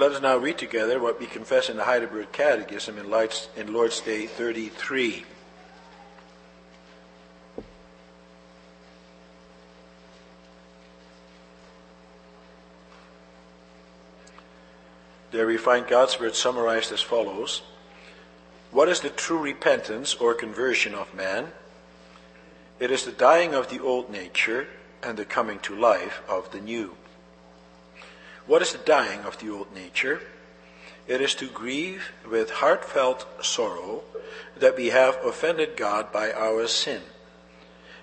let us now read together what we confess in the Heidelberg Catechism in, Lights, in Lord's Day 33. There we find God's word summarized as follows What is the true repentance or conversion of man? It is the dying of the old nature and the coming to life of the new. What is the dying of the old nature? It is to grieve with heartfelt sorrow that we have offended God by our sin,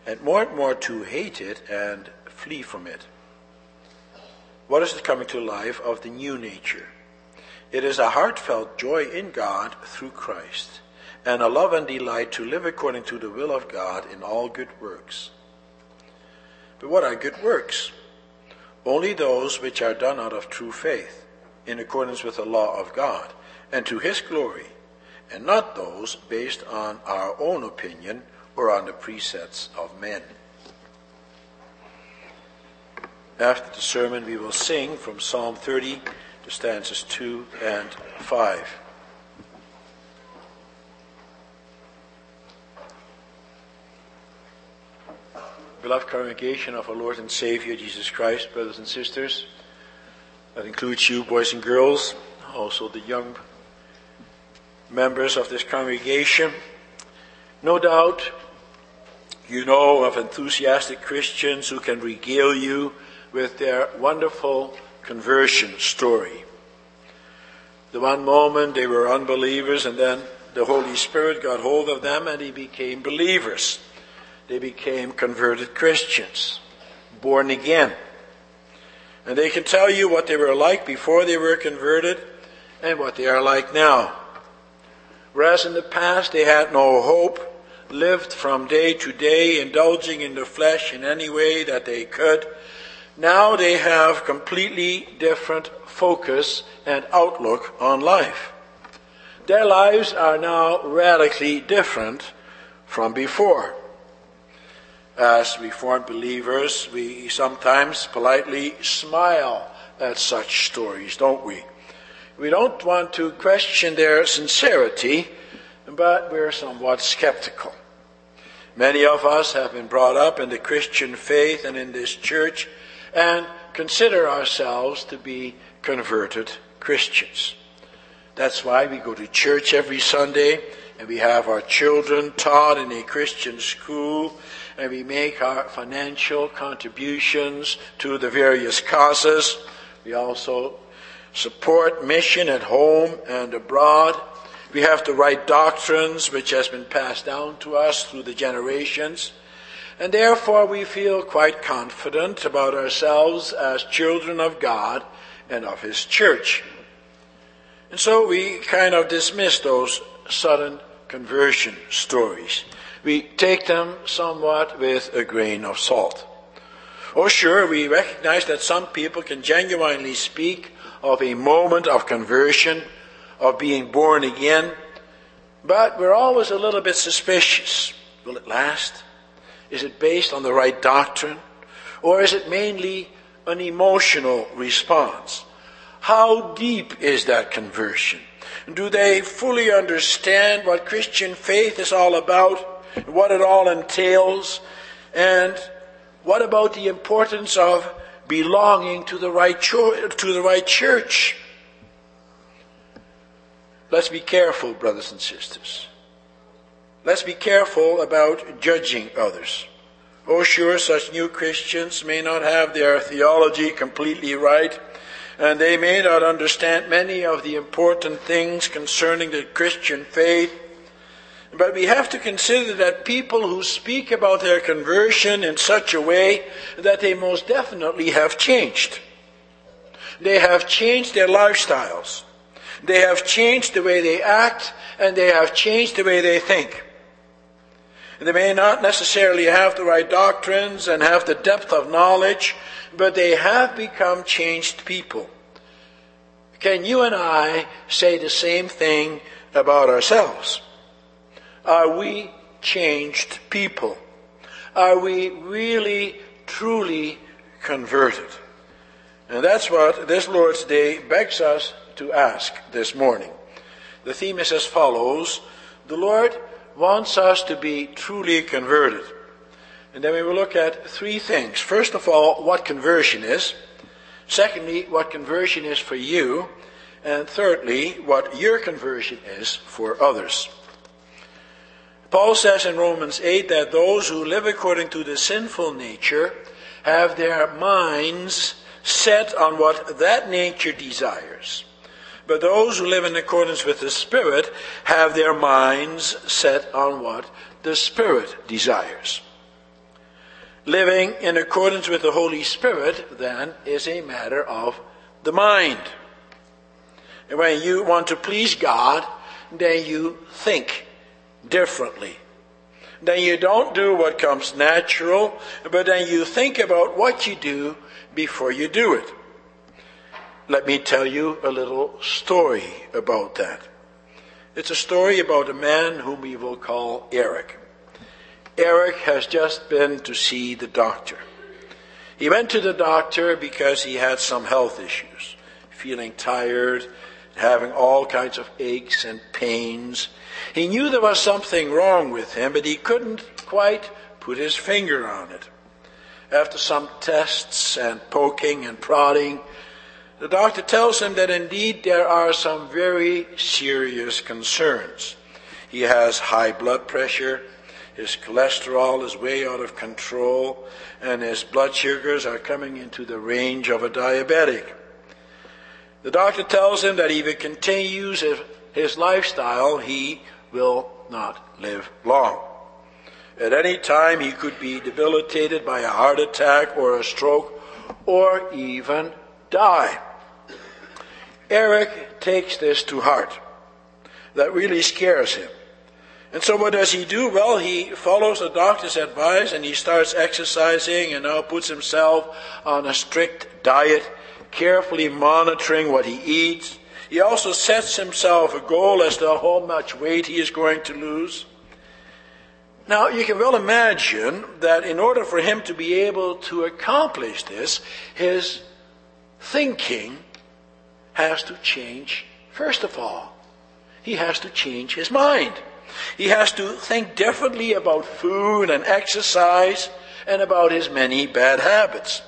and more and more to hate it and flee from it. What is the coming to life of the new nature? It is a heartfelt joy in God through Christ, and a love and delight to live according to the will of God in all good works. But what are good works? Only those which are done out of true faith, in accordance with the law of God, and to his glory, and not those based on our own opinion or on the precepts of men. After the sermon, we will sing from Psalm 30 to stanzas 2 and 5. Beloved congregation of our Lord and Savior Jesus Christ, brothers and sisters, that includes you, boys and girls, also the young members of this congregation. No doubt you know of enthusiastic Christians who can regale you with their wonderful conversion story. The one moment they were unbelievers, and then the Holy Spirit got hold of them and they became believers. They became converted Christians, born again. And they can tell you what they were like before they were converted and what they are like now. Whereas in the past they had no hope, lived from day to day, indulging in the flesh in any way that they could, now they have completely different focus and outlook on life. Their lives are now radically different from before. As Reformed believers, we sometimes politely smile at such stories, don't we? We don't want to question their sincerity, but we're somewhat skeptical. Many of us have been brought up in the Christian faith and in this church and consider ourselves to be converted Christians. That's why we go to church every Sunday and we have our children taught in a Christian school and we make our financial contributions to the various causes. We also support mission at home and abroad. We have the right doctrines which has been passed down to us through the generations. And therefore, we feel quite confident about ourselves as children of God and of His church. And so we kind of dismiss those sudden conversion stories. We take them somewhat with a grain of salt. Oh, sure, we recognize that some people can genuinely speak of a moment of conversion, of being born again, but we're always a little bit suspicious. Will it last? Is it based on the right doctrine? Or is it mainly an emotional response? How deep is that conversion? Do they fully understand what Christian faith is all about, what it all entails, and what about the importance of belonging to the right, cho- to the right church? Let's be careful, brothers and sisters. Let's be careful about judging others. Oh, sure, such new Christians may not have their theology completely right, and they may not understand many of the important things concerning the Christian faith. But we have to consider that people who speak about their conversion in such a way that they most definitely have changed. They have changed their lifestyles. They have changed the way they act, and they have changed the way they think. They may not necessarily have the right doctrines and have the depth of knowledge, but they have become changed people. Can you and I say the same thing about ourselves? Are we changed people? Are we really, truly converted? And that's what this Lord's Day begs us to ask this morning. The theme is as follows The Lord wants us to be truly converted. And then we will look at three things. First of all, what conversion is. Secondly, what conversion is for you. And thirdly, what your conversion is for others. Paul says in Romans 8 that those who live according to the sinful nature have their minds set on what that nature desires. But those who live in accordance with the Spirit have their minds set on what the Spirit desires. Living in accordance with the Holy Spirit, then, is a matter of the mind. And when you want to please God, then you think differently. Then you don't do what comes natural, but then you think about what you do before you do it. Let me tell you a little story about that. It's a story about a man whom we will call Eric. Eric has just been to see the doctor. He went to the doctor because he had some health issues, feeling tired, having all kinds of aches and pains. He knew there was something wrong with him, but he couldn't quite put his finger on it. After some tests and poking and prodding, the doctor tells him that indeed there are some very serious concerns. He has high blood pressure, his cholesterol is way out of control, and his blood sugars are coming into the range of a diabetic. The doctor tells him that if he continues his lifestyle, he will not live long. At any time, he could be debilitated by a heart attack or a stroke or even die. Eric takes this to heart. That really scares him. And so what does he do? Well, he follows the doctor's advice and he starts exercising and now puts himself on a strict diet, carefully monitoring what he eats, he also sets himself a goal as to how much weight he is going to lose. Now, you can well imagine that in order for him to be able to accomplish this, his thinking has to change first of all. He has to change his mind. He has to think differently about food and exercise and about his many bad habits.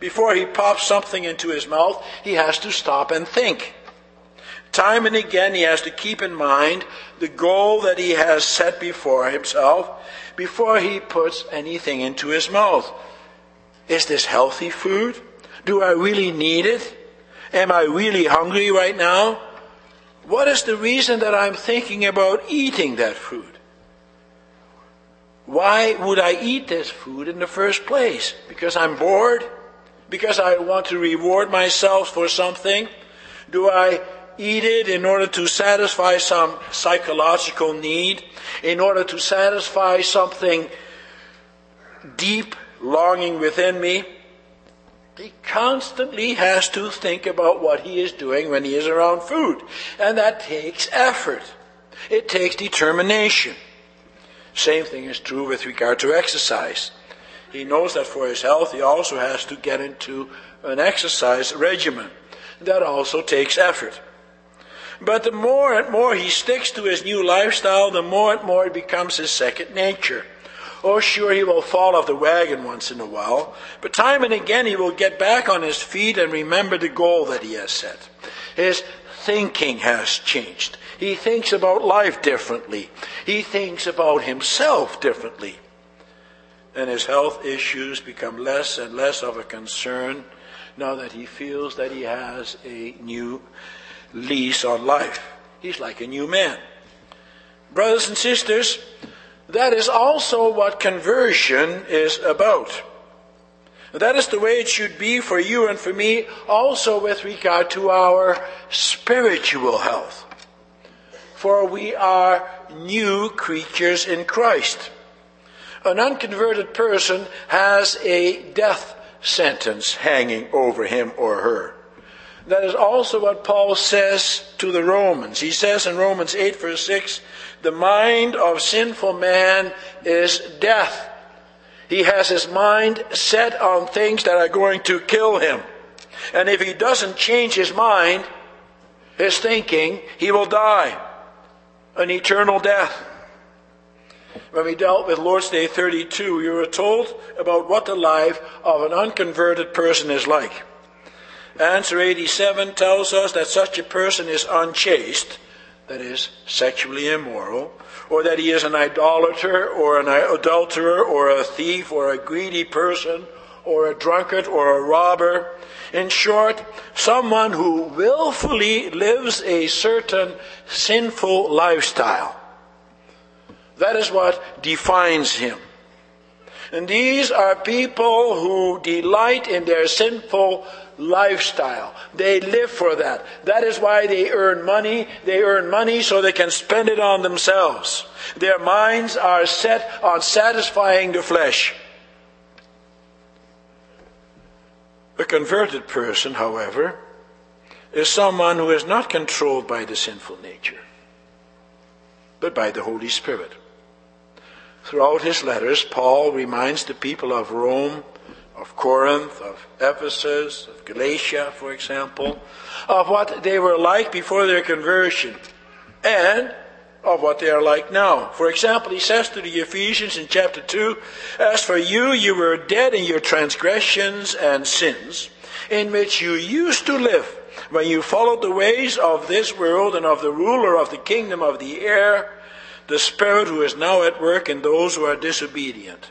Before he pops something into his mouth, he has to stop and think. Time and again, he has to keep in mind the goal that he has set before himself before he puts anything into his mouth. Is this healthy food? Do I really need it? Am I really hungry right now? What is the reason that I'm thinking about eating that food? Why would I eat this food in the first place? Because I'm bored? Because I want to reward myself for something? Do I eat it in order to satisfy some psychological need, in order to satisfy something deep longing within me. He constantly has to think about what he is doing when he is around food. And that takes effort. It takes determination. Same thing is true with regard to exercise. He knows that for his health he also has to get into an exercise regimen. That also takes effort. But the more and more he sticks to his new lifestyle, the more and more it becomes his second nature. Oh, sure, he will fall off the wagon once in a while, but time and again he will get back on his feet and remember the goal that he has set. His thinking has changed. He thinks about life differently. He thinks about himself differently. And his health issues become less and less of a concern now that he feels that he has a new lease on life. He's like a new man. Brothers and sisters, that is also what conversion is about. That is the way it should be for you and for me, also with regard to our spiritual health. For we are new creatures in Christ. An unconverted person has a death sentence hanging over him or her. That is also what Paul says to the Romans. He says in Romans 8, verse 6, the mind of sinful man is death. He has his mind set on things that are going to kill him. And if he doesn't change his mind, his thinking, he will die an eternal death. When we dealt with Lord's Day 32, we were told about what the life of an unconverted person is like. Answer 87 tells us that such a person is unchaste, that is, sexually immoral, or that he is an idolater, or an adulterer, or a thief, or a greedy person, or a drunkard, or a robber. In short, someone who willfully lives a certain sinful lifestyle. That is what defines him. And these are people who delight in their sinful lifestyle. They live for that. That is why they earn money. They earn money so they can spend it on themselves. Their minds are set on satisfying the flesh. A converted person, however, is someone who is not controlled by the sinful nature, but by the Holy Spirit. Throughout his letters, Paul reminds the people of Rome, of Corinth, of Ephesus, of Galatia, for example, of what they were like before their conversion, and of what they are like now. For example, he says to the Ephesians in chapter 2 As for you, you were dead in your transgressions and sins, in which you used to live when you followed the ways of this world and of the ruler of the kingdom of the air, the Spirit who is now at work in those who are disobedient.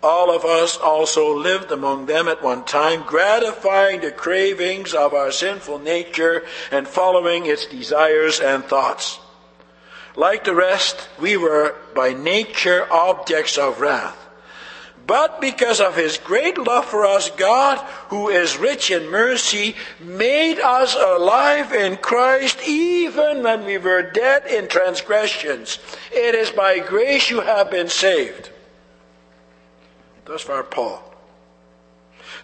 All of us also lived among them at one time, gratifying the cravings of our sinful nature and following its desires and thoughts. Like the rest, we were by nature objects of wrath. But because of his great love for us, God, who is rich in mercy, made us alive in Christ even when we were dead in transgressions. It is by grace you have been saved. Thus far, Paul.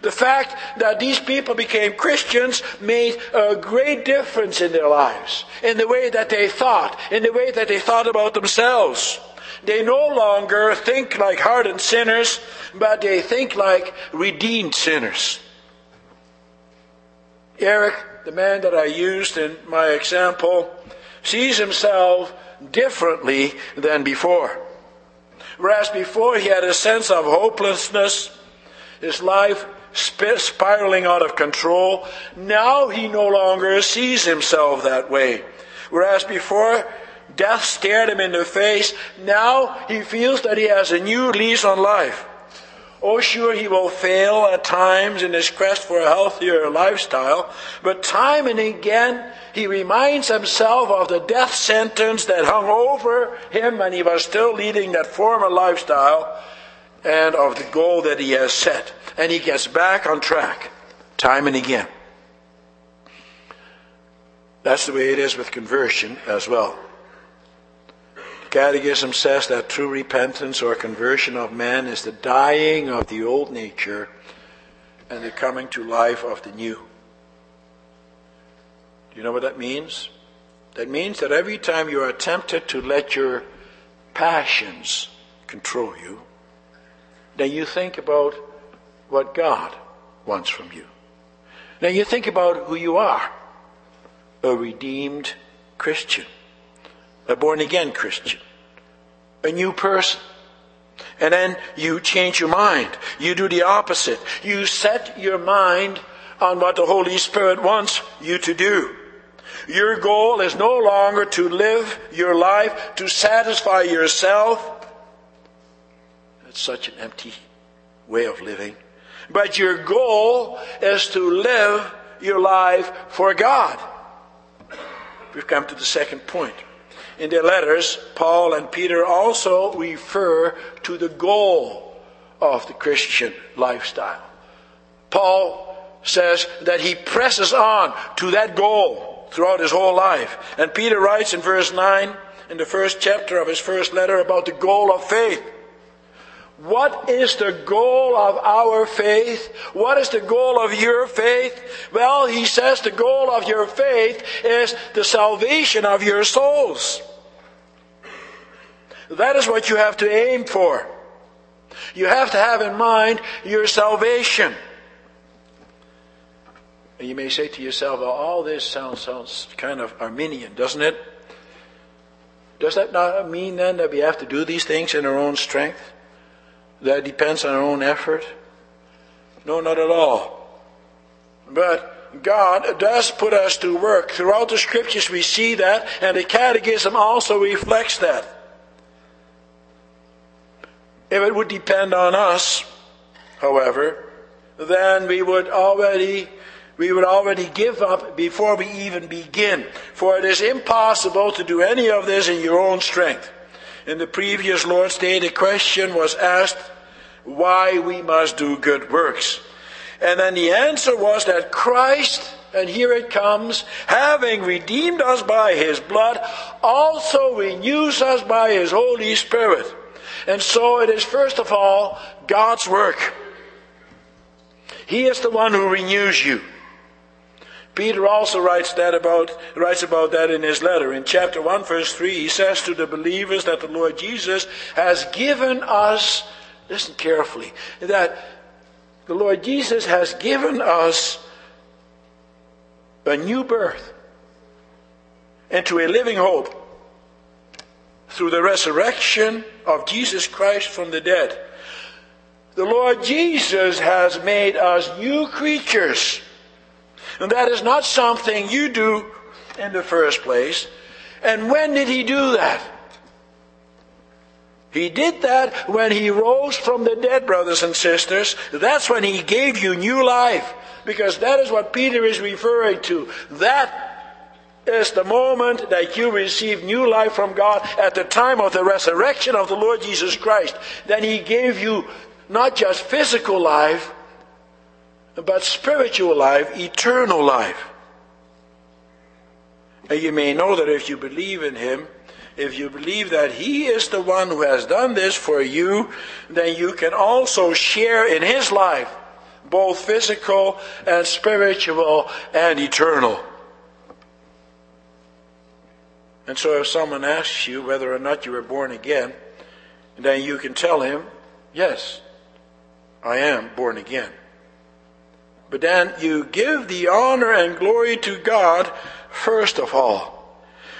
The fact that these people became Christians made a great difference in their lives, in the way that they thought, in the way that they thought about themselves. They no longer think like hardened sinners, but they think like redeemed sinners. Eric, the man that I used in my example, sees himself differently than before. Whereas before he had a sense of hopelessness, his life spiraling out of control. Now he no longer sees himself that way. Whereas before, death stared him in the face, now he feels that he has a new lease on life. Oh, sure, he will fail at times in his quest for a healthier lifestyle, but time and again he reminds himself of the death sentence that hung over him when he was still leading that former lifestyle and of the goal that he has set and he gets back on track time and again. That's the way it is with conversion as well. Catechism says that true repentance or conversion of man is the dying of the old nature and the coming to life of the new. Do you know what that means? That means that every time you are tempted to let your passions control you, then you think about what God wants from you. Now you think about who you are a redeemed Christian, a born again Christian, a new person. And then you change your mind. You do the opposite. You set your mind on what the Holy Spirit wants you to do. Your goal is no longer to live your life to satisfy yourself. That's such an empty way of living. But your goal is to live your life for God. We've come to the second point. In their letters, Paul and Peter also refer to the goal of the Christian lifestyle. Paul says that he presses on to that goal throughout his whole life. And Peter writes in verse 9, in the first chapter of his first letter, about the goal of faith. What is the goal of our faith? What is the goal of your faith? Well, he says the goal of your faith is the salvation of your souls. That is what you have to aim for. You have to have in mind your salvation. And you may say to yourself, well, all this sounds, sounds kind of Arminian, doesn't it? Does that not mean then that we have to do these things in our own strength? That depends on our own effort? No, not at all. But God does put us to work. Throughout the scriptures we see that, and the catechism also reflects that. If it would depend on us, however, then we would already we would already give up before we even begin. For it is impossible to do any of this in your own strength. In the previous Lord's Day, the question was asked why we must do good works. And then the answer was that Christ, and here it comes, having redeemed us by his blood, also renews us by his Holy Spirit. And so it is first of all God's work. He is the one who renews you. Peter also writes that about writes about that in his letter. In chapter 1 verse 3 he says to the believers that the Lord Jesus has given us listen carefully that the Lord Jesus has given us a new birth into a living hope through the resurrection of Jesus Christ from the dead. The Lord Jesus has made us new creatures. And that is not something you do in the first place. And when did he do that? He did that when he rose from the dead, brothers and sisters. That's when he gave you new life. Because that is what Peter is referring to. That is the moment that you receive new life from God at the time of the resurrection of the Lord Jesus Christ. Then he gave you not just physical life, but spiritual life, eternal life. And you may know that if you believe in Him, if you believe that He is the one who has done this for you, then you can also share in His life, both physical and spiritual and eternal. And so if someone asks you whether or not you were born again, then you can tell him, yes, I am born again. But then you give the honor and glory to God first of all.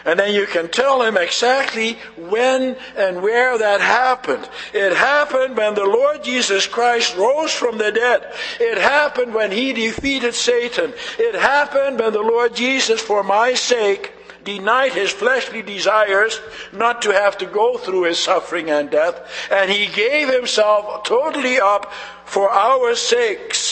And then you can tell him exactly when and where that happened. It happened when the Lord Jesus Christ rose from the dead. It happened when he defeated Satan. It happened when the Lord Jesus, for my sake, denied his fleshly desires not to have to go through his suffering and death. And he gave himself totally up for our sakes.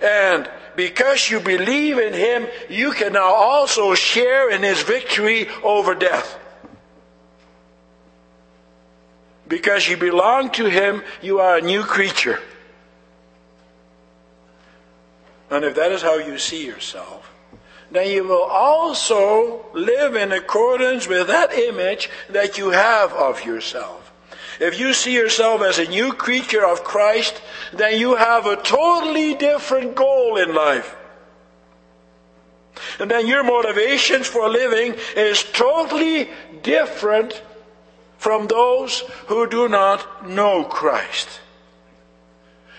And because you believe in him, you can now also share in his victory over death. Because you belong to him, you are a new creature. And if that is how you see yourself, then you will also live in accordance with that image that you have of yourself. If you see yourself as a new creature of Christ, then you have a totally different goal in life. And then your motivations for living is totally different from those who do not know Christ.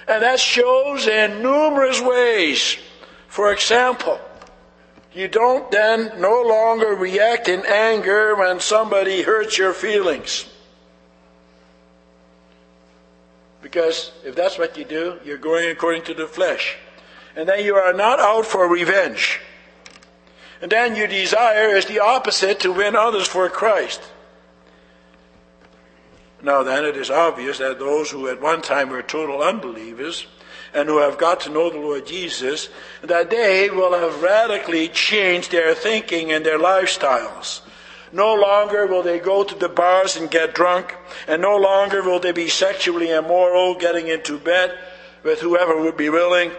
And that shows in numerous ways. For example, you don't then no longer react in anger when somebody hurts your feelings. Because if that's what you do, you're going according to the flesh. And then you are not out for revenge. And then your desire is the opposite to win others for Christ. Now, then, it is obvious that those who at one time were total unbelievers and who have got to know the Lord Jesus, that they will have radically changed their thinking and their lifestyles. No longer will they go to the bars and get drunk, and no longer will they be sexually immoral, getting into bed with whoever would be willing.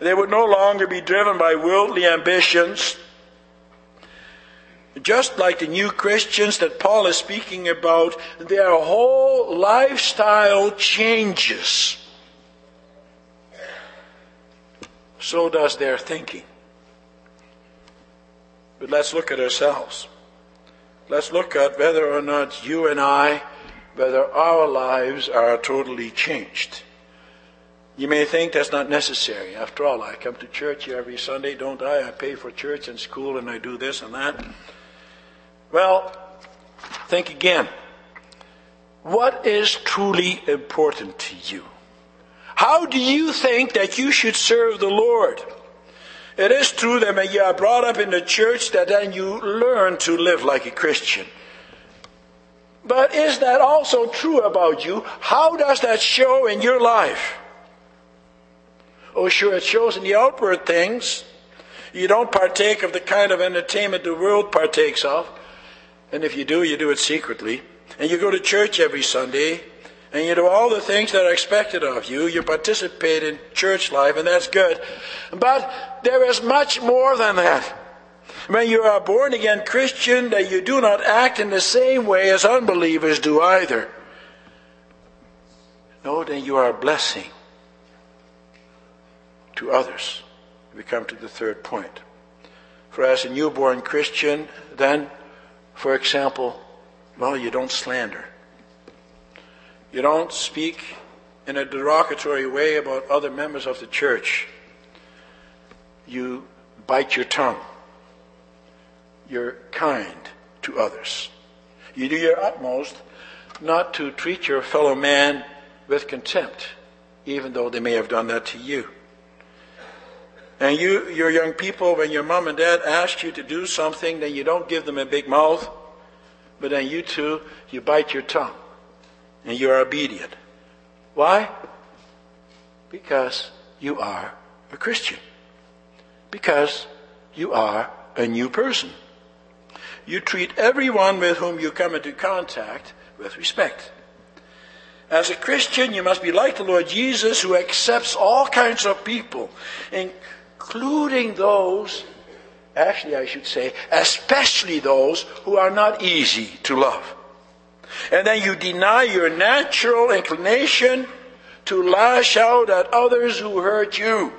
They would no longer be driven by worldly ambitions. Just like the new Christians that Paul is speaking about, their whole lifestyle changes. So does their thinking. But let's look at ourselves let's look at whether or not you and I, whether our lives are totally changed. You may think that's not necessary. After all, I come to church every Sunday, don't I? I pay for church and school and I do this and that. Well, think again. What is truly important to you? How do you think that you should serve the Lord? It is true that when you are brought up in the church that then you learn to live like a Christian. But is that also true about you? How does that show in your life? Oh, sure, it shows in the outward things. You don't partake of the kind of entertainment the world partakes of. And if you do, you do it secretly. And you go to church every Sunday. And you do all the things that are expected of you. You participate in church life, and that's good. But there is much more than that. When you are born again Christian, that you do not act in the same way as unbelievers do either. No, then you are a blessing to others. We come to the third point. For as a newborn Christian, then, for example, well, you don't slander. You don't speak in a derogatory way about other members of the church. You bite your tongue. You're kind to others. You do your utmost not to treat your fellow man with contempt, even though they may have done that to you. And you, your young people, when your mom and dad ask you to do something, then you don't give them a big mouth, but then you too, you bite your tongue and you are obedient. Why? Because you are a Christian. Because you are a new person. You treat everyone with whom you come into contact with respect. As a Christian, you must be like the Lord Jesus who accepts all kinds of people, including those, actually, I should say, especially those who are not easy to love. And then you deny your natural inclination to lash out at others who hurt you.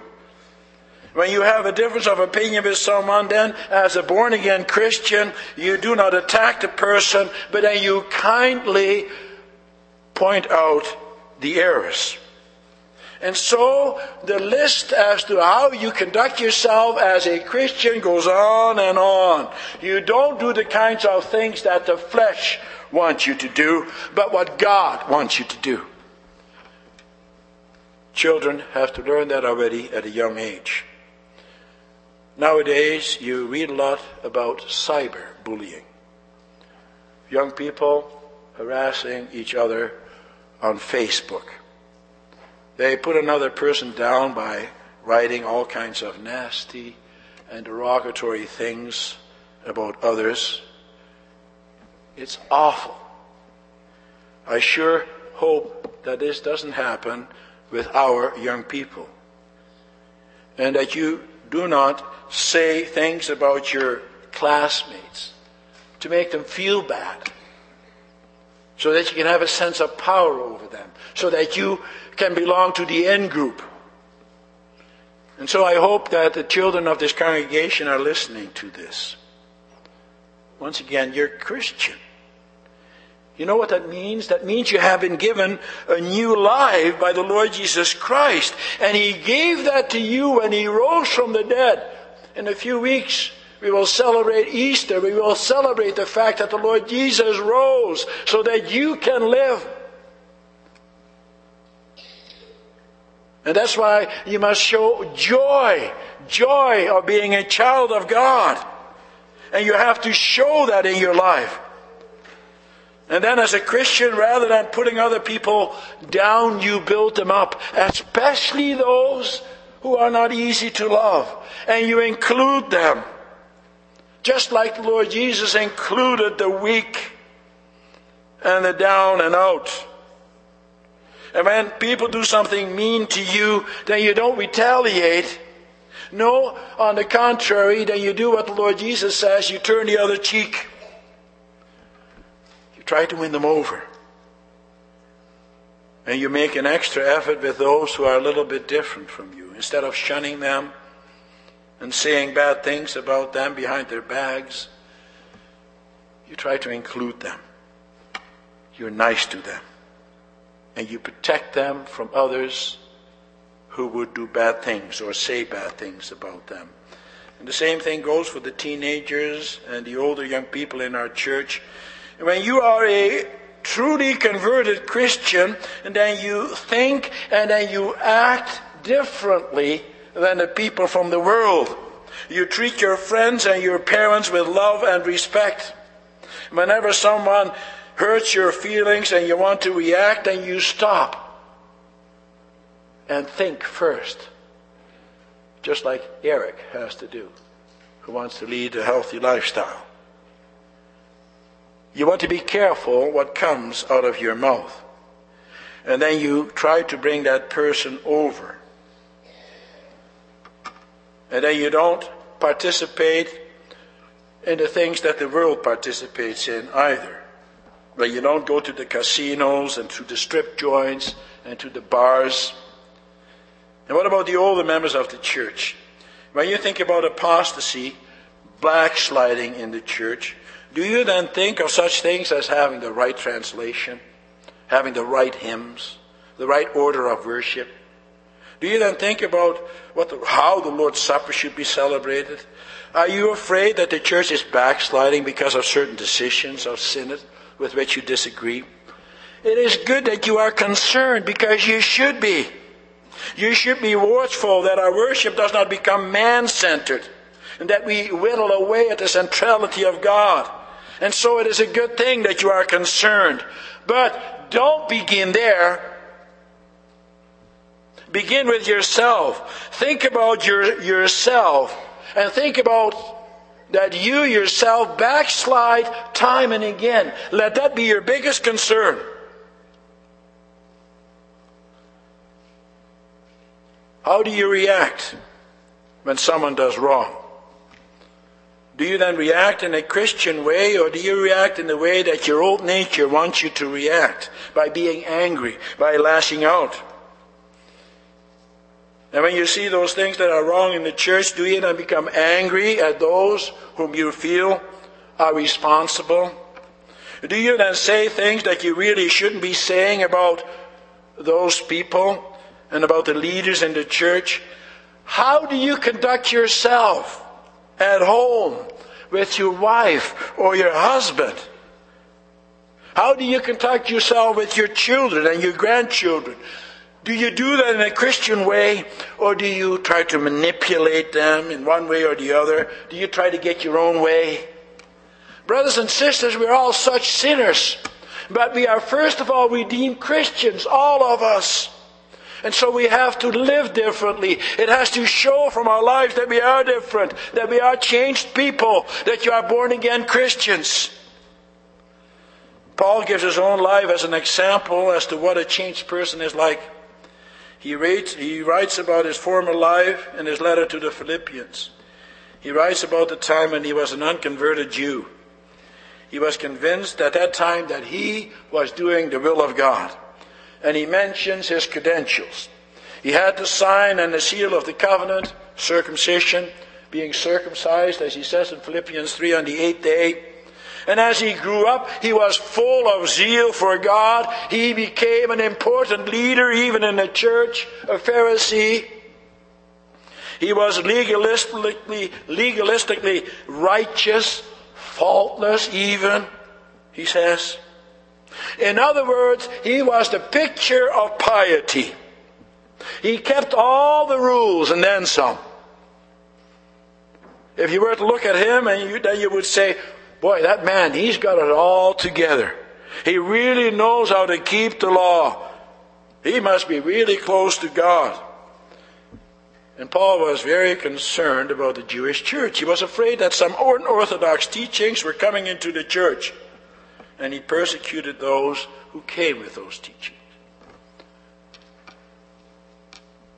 When you have a difference of opinion with someone, then as a born again Christian, you do not attack the person, but then you kindly point out the errors. And so the list as to how you conduct yourself as a Christian goes on and on. You don't do the kinds of things that the flesh wants you to do, but what God wants you to do. Children have to learn that already at a young age. Nowadays, you read a lot about cyberbullying. Young people harassing each other on Facebook. They put another person down by writing all kinds of nasty and derogatory things about others. It's awful. I sure hope that this doesn't happen with our young people. And that you do not say things about your classmates to make them feel bad. So that you can have a sense of power over them. So that you can belong to the in group. And so I hope that the children of this congregation are listening to this. Once again, you're Christian. You know what that means? That means you have been given a new life by the Lord Jesus Christ. And He gave that to you when He rose from the dead. In a few weeks, we will celebrate Easter. We will celebrate the fact that the Lord Jesus rose so that you can live. And that's why you must show joy, joy of being a child of God. And you have to show that in your life. And then as a Christian, rather than putting other people down, you build them up, especially those who are not easy to love. And you include them. Just like the Lord Jesus included the weak and the down and out. And when people do something mean to you, then you don't retaliate. No, on the contrary, then you do what the Lord Jesus says, you turn the other cheek. Try to win them over. And you make an extra effort with those who are a little bit different from you. Instead of shunning them and saying bad things about them behind their backs, you try to include them. You're nice to them and you protect them from others who would do bad things or say bad things about them. And the same thing goes for the teenagers and the older young people in our church. When you are a truly converted Christian, and then you think and then you act differently than the people from the world. You treat your friends and your parents with love and respect. Whenever someone hurts your feelings and you want to react, then you stop and think first. Just like Eric has to do, who wants to lead a healthy lifestyle. You want to be careful what comes out of your mouth. And then you try to bring that person over. And then you don't participate in the things that the world participates in either. But you don't go to the casinos and to the strip joints and to the bars. And what about the older members of the church? When you think about apostasy, backsliding in the church, do you then think of such things as having the right translation, having the right hymns, the right order of worship? Do you then think about what the, how the Lord's Supper should be celebrated? Are you afraid that the church is backsliding because of certain decisions of synod with which you disagree? It is good that you are concerned because you should be. You should be watchful that our worship does not become man centered and that we whittle away at the centrality of God. And so it is a good thing that you are concerned. But don't begin there. Begin with yourself. Think about your, yourself and think about that you yourself backslide time and again. Let that be your biggest concern. How do you react when someone does wrong? Do you then react in a Christian way or do you react in the way that your old nature wants you to react? By being angry, by lashing out. And when you see those things that are wrong in the church, do you then become angry at those whom you feel are responsible? Do you then say things that you really shouldn't be saying about those people and about the leaders in the church? How do you conduct yourself? At home with your wife or your husband? How do you conduct yourself with your children and your grandchildren? Do you do that in a Christian way or do you try to manipulate them in one way or the other? Do you try to get your own way? Brothers and sisters, we're all such sinners. But we are first of all redeemed Christians, all of us. And so we have to live differently. It has to show from our lives that we are different, that we are changed people, that you are born again Christians. Paul gives his own life as an example as to what a changed person is like. He, he writes about his former life in his letter to the Philippians. He writes about the time when he was an unconverted Jew. He was convinced at that time that he was doing the will of God and he mentions his credentials. He had the sign and the seal of the covenant, circumcision, being circumcised, as he says in Philippians 3 on the eighth day. And as he grew up, he was full of zeal for God. He became an important leader even in the church, a Pharisee. He was legalistically, legalistically righteous, faultless even, he says. In other words, he was the picture of piety. He kept all the rules and then some. If you were to look at him, and you, then you would say, Boy, that man, he's got it all together. He really knows how to keep the law. He must be really close to God. And Paul was very concerned about the Jewish church. He was afraid that some unorthodox teachings were coming into the church and he persecuted those who came with those teachings.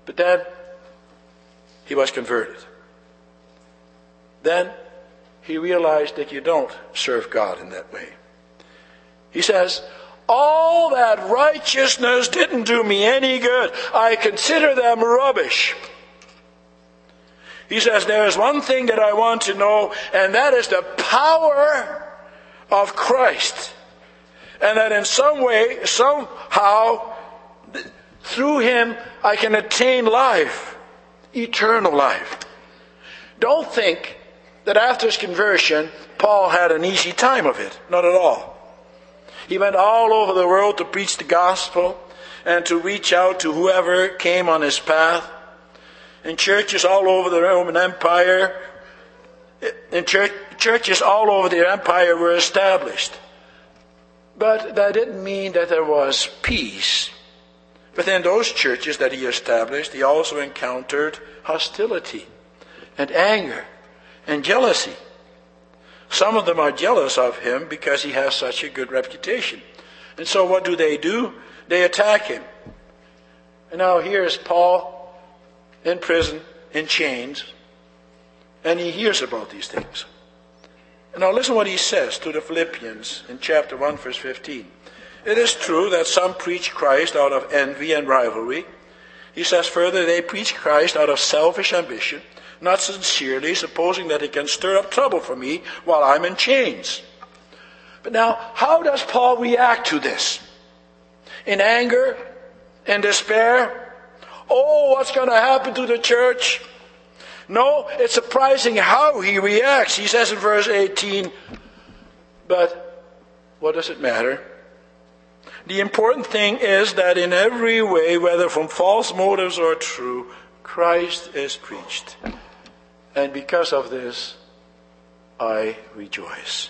But then he was converted. Then he realized that you don't serve God in that way. He says, All that righteousness didn't do me any good. I consider them rubbish. He says, There is one thing that I want to know, and that is the power of Christ. And that in some way, somehow, Through him, I can attain life, eternal life. Don't think that after his conversion, Paul had an easy time of it. Not at all. He went all over the world to preach the gospel and to reach out to whoever came on his path. In churches all over the Roman Empire, in church, churches all over the empire were established. But that didn't mean that there was peace. Within those churches that he established, he also encountered hostility and anger and jealousy. Some of them are jealous of him because he has such a good reputation. And so what do they do? They attack him. And now here's Paul in prison, in chains, and he hears about these things. Now listen what he says to the Philippians in chapter 1, verse 15. It is true that some preach Christ out of envy and rivalry. He says further, they preach Christ out of selfish ambition not sincerely, supposing that it can stir up trouble for me while I'm in chains. But now, how does Paul react to this? In anger? In despair? Oh, what's going to happen to the church? No, it's surprising how he reacts. He says in verse 18, but what does it matter? The important thing is that in every way, whether from false motives or true, Christ is preached. And because of this, I rejoice.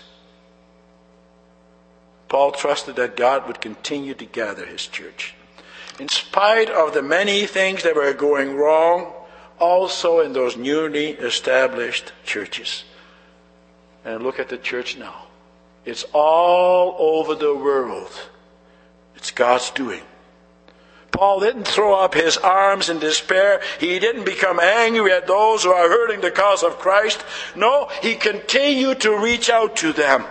Paul trusted that God would continue to gather his church. In spite of the many things that were going wrong, also in those newly established churches. And look at the church now. It's all over the world. It's God's doing. Paul didn't throw up his arms in despair. He didn't become angry at those who are hurting the cause of Christ. No, he continued to reach out to them.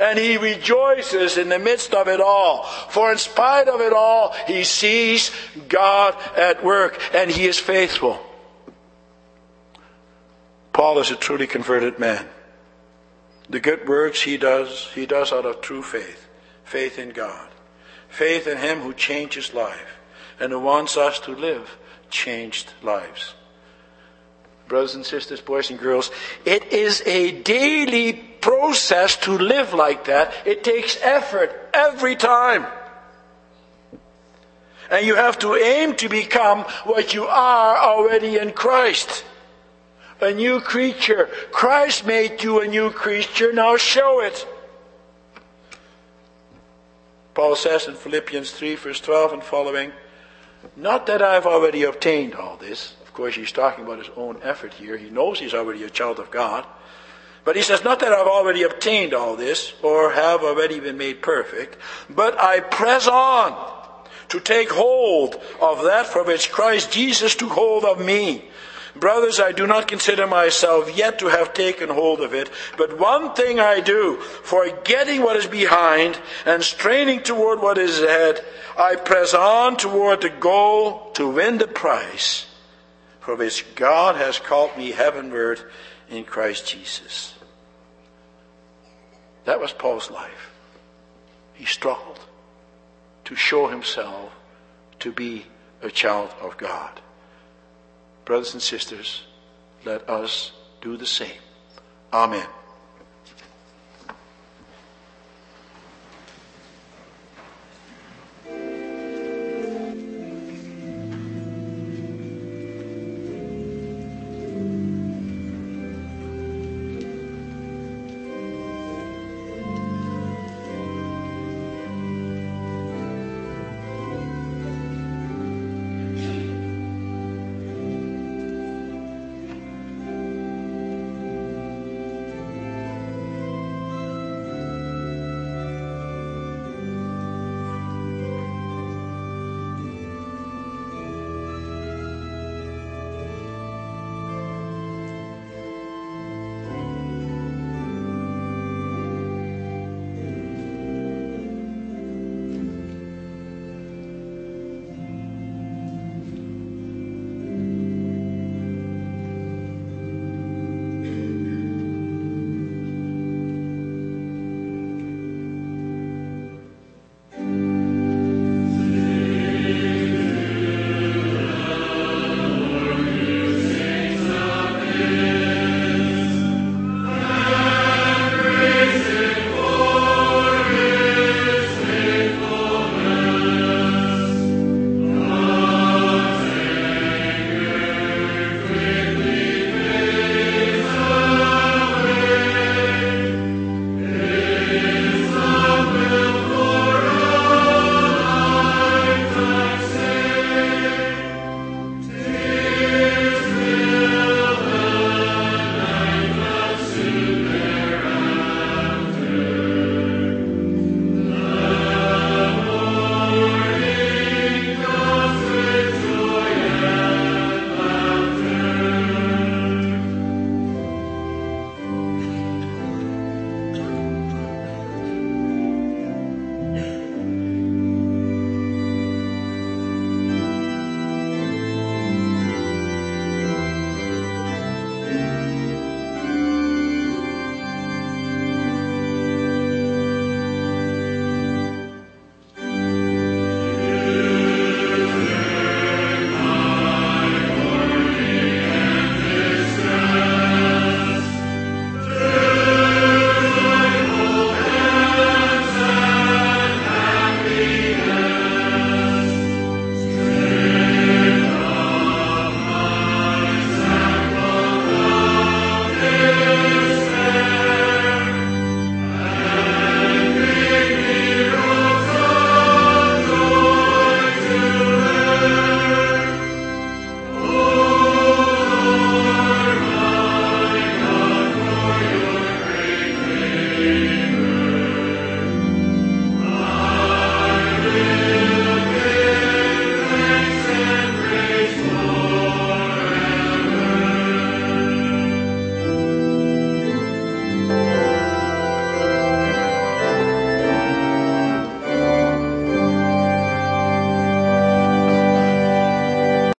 And he rejoices in the midst of it all. For in spite of it all, he sees God at work and he is faithful. Paul is a truly converted man. The good works he does, he does out of true faith. Faith in God. Faith in him who changes life and who wants us to live changed lives. Brothers and sisters, boys and girls, it is a daily process to live like that. It takes effort every time. And you have to aim to become what you are already in Christ. A new creature. Christ made you a new creature. Now show it. Paul says in Philippians 3, verse 12 and following, not that I've already obtained all this. Of course, he's talking about his own effort here. He knows he's already a child of God. But he says, Not that I've already obtained all this or have already been made perfect, but I press on to take hold of that for which Christ Jesus took hold of me. Brothers, I do not consider myself yet to have taken hold of it, but one thing I do, forgetting what is behind and straining toward what is ahead, I press on toward the goal to win the prize for which God has called me heavenward in Christ Jesus. That was Paul's life. He struggled to show himself to be a child of God. Brothers and sisters, let us do the same. Amen.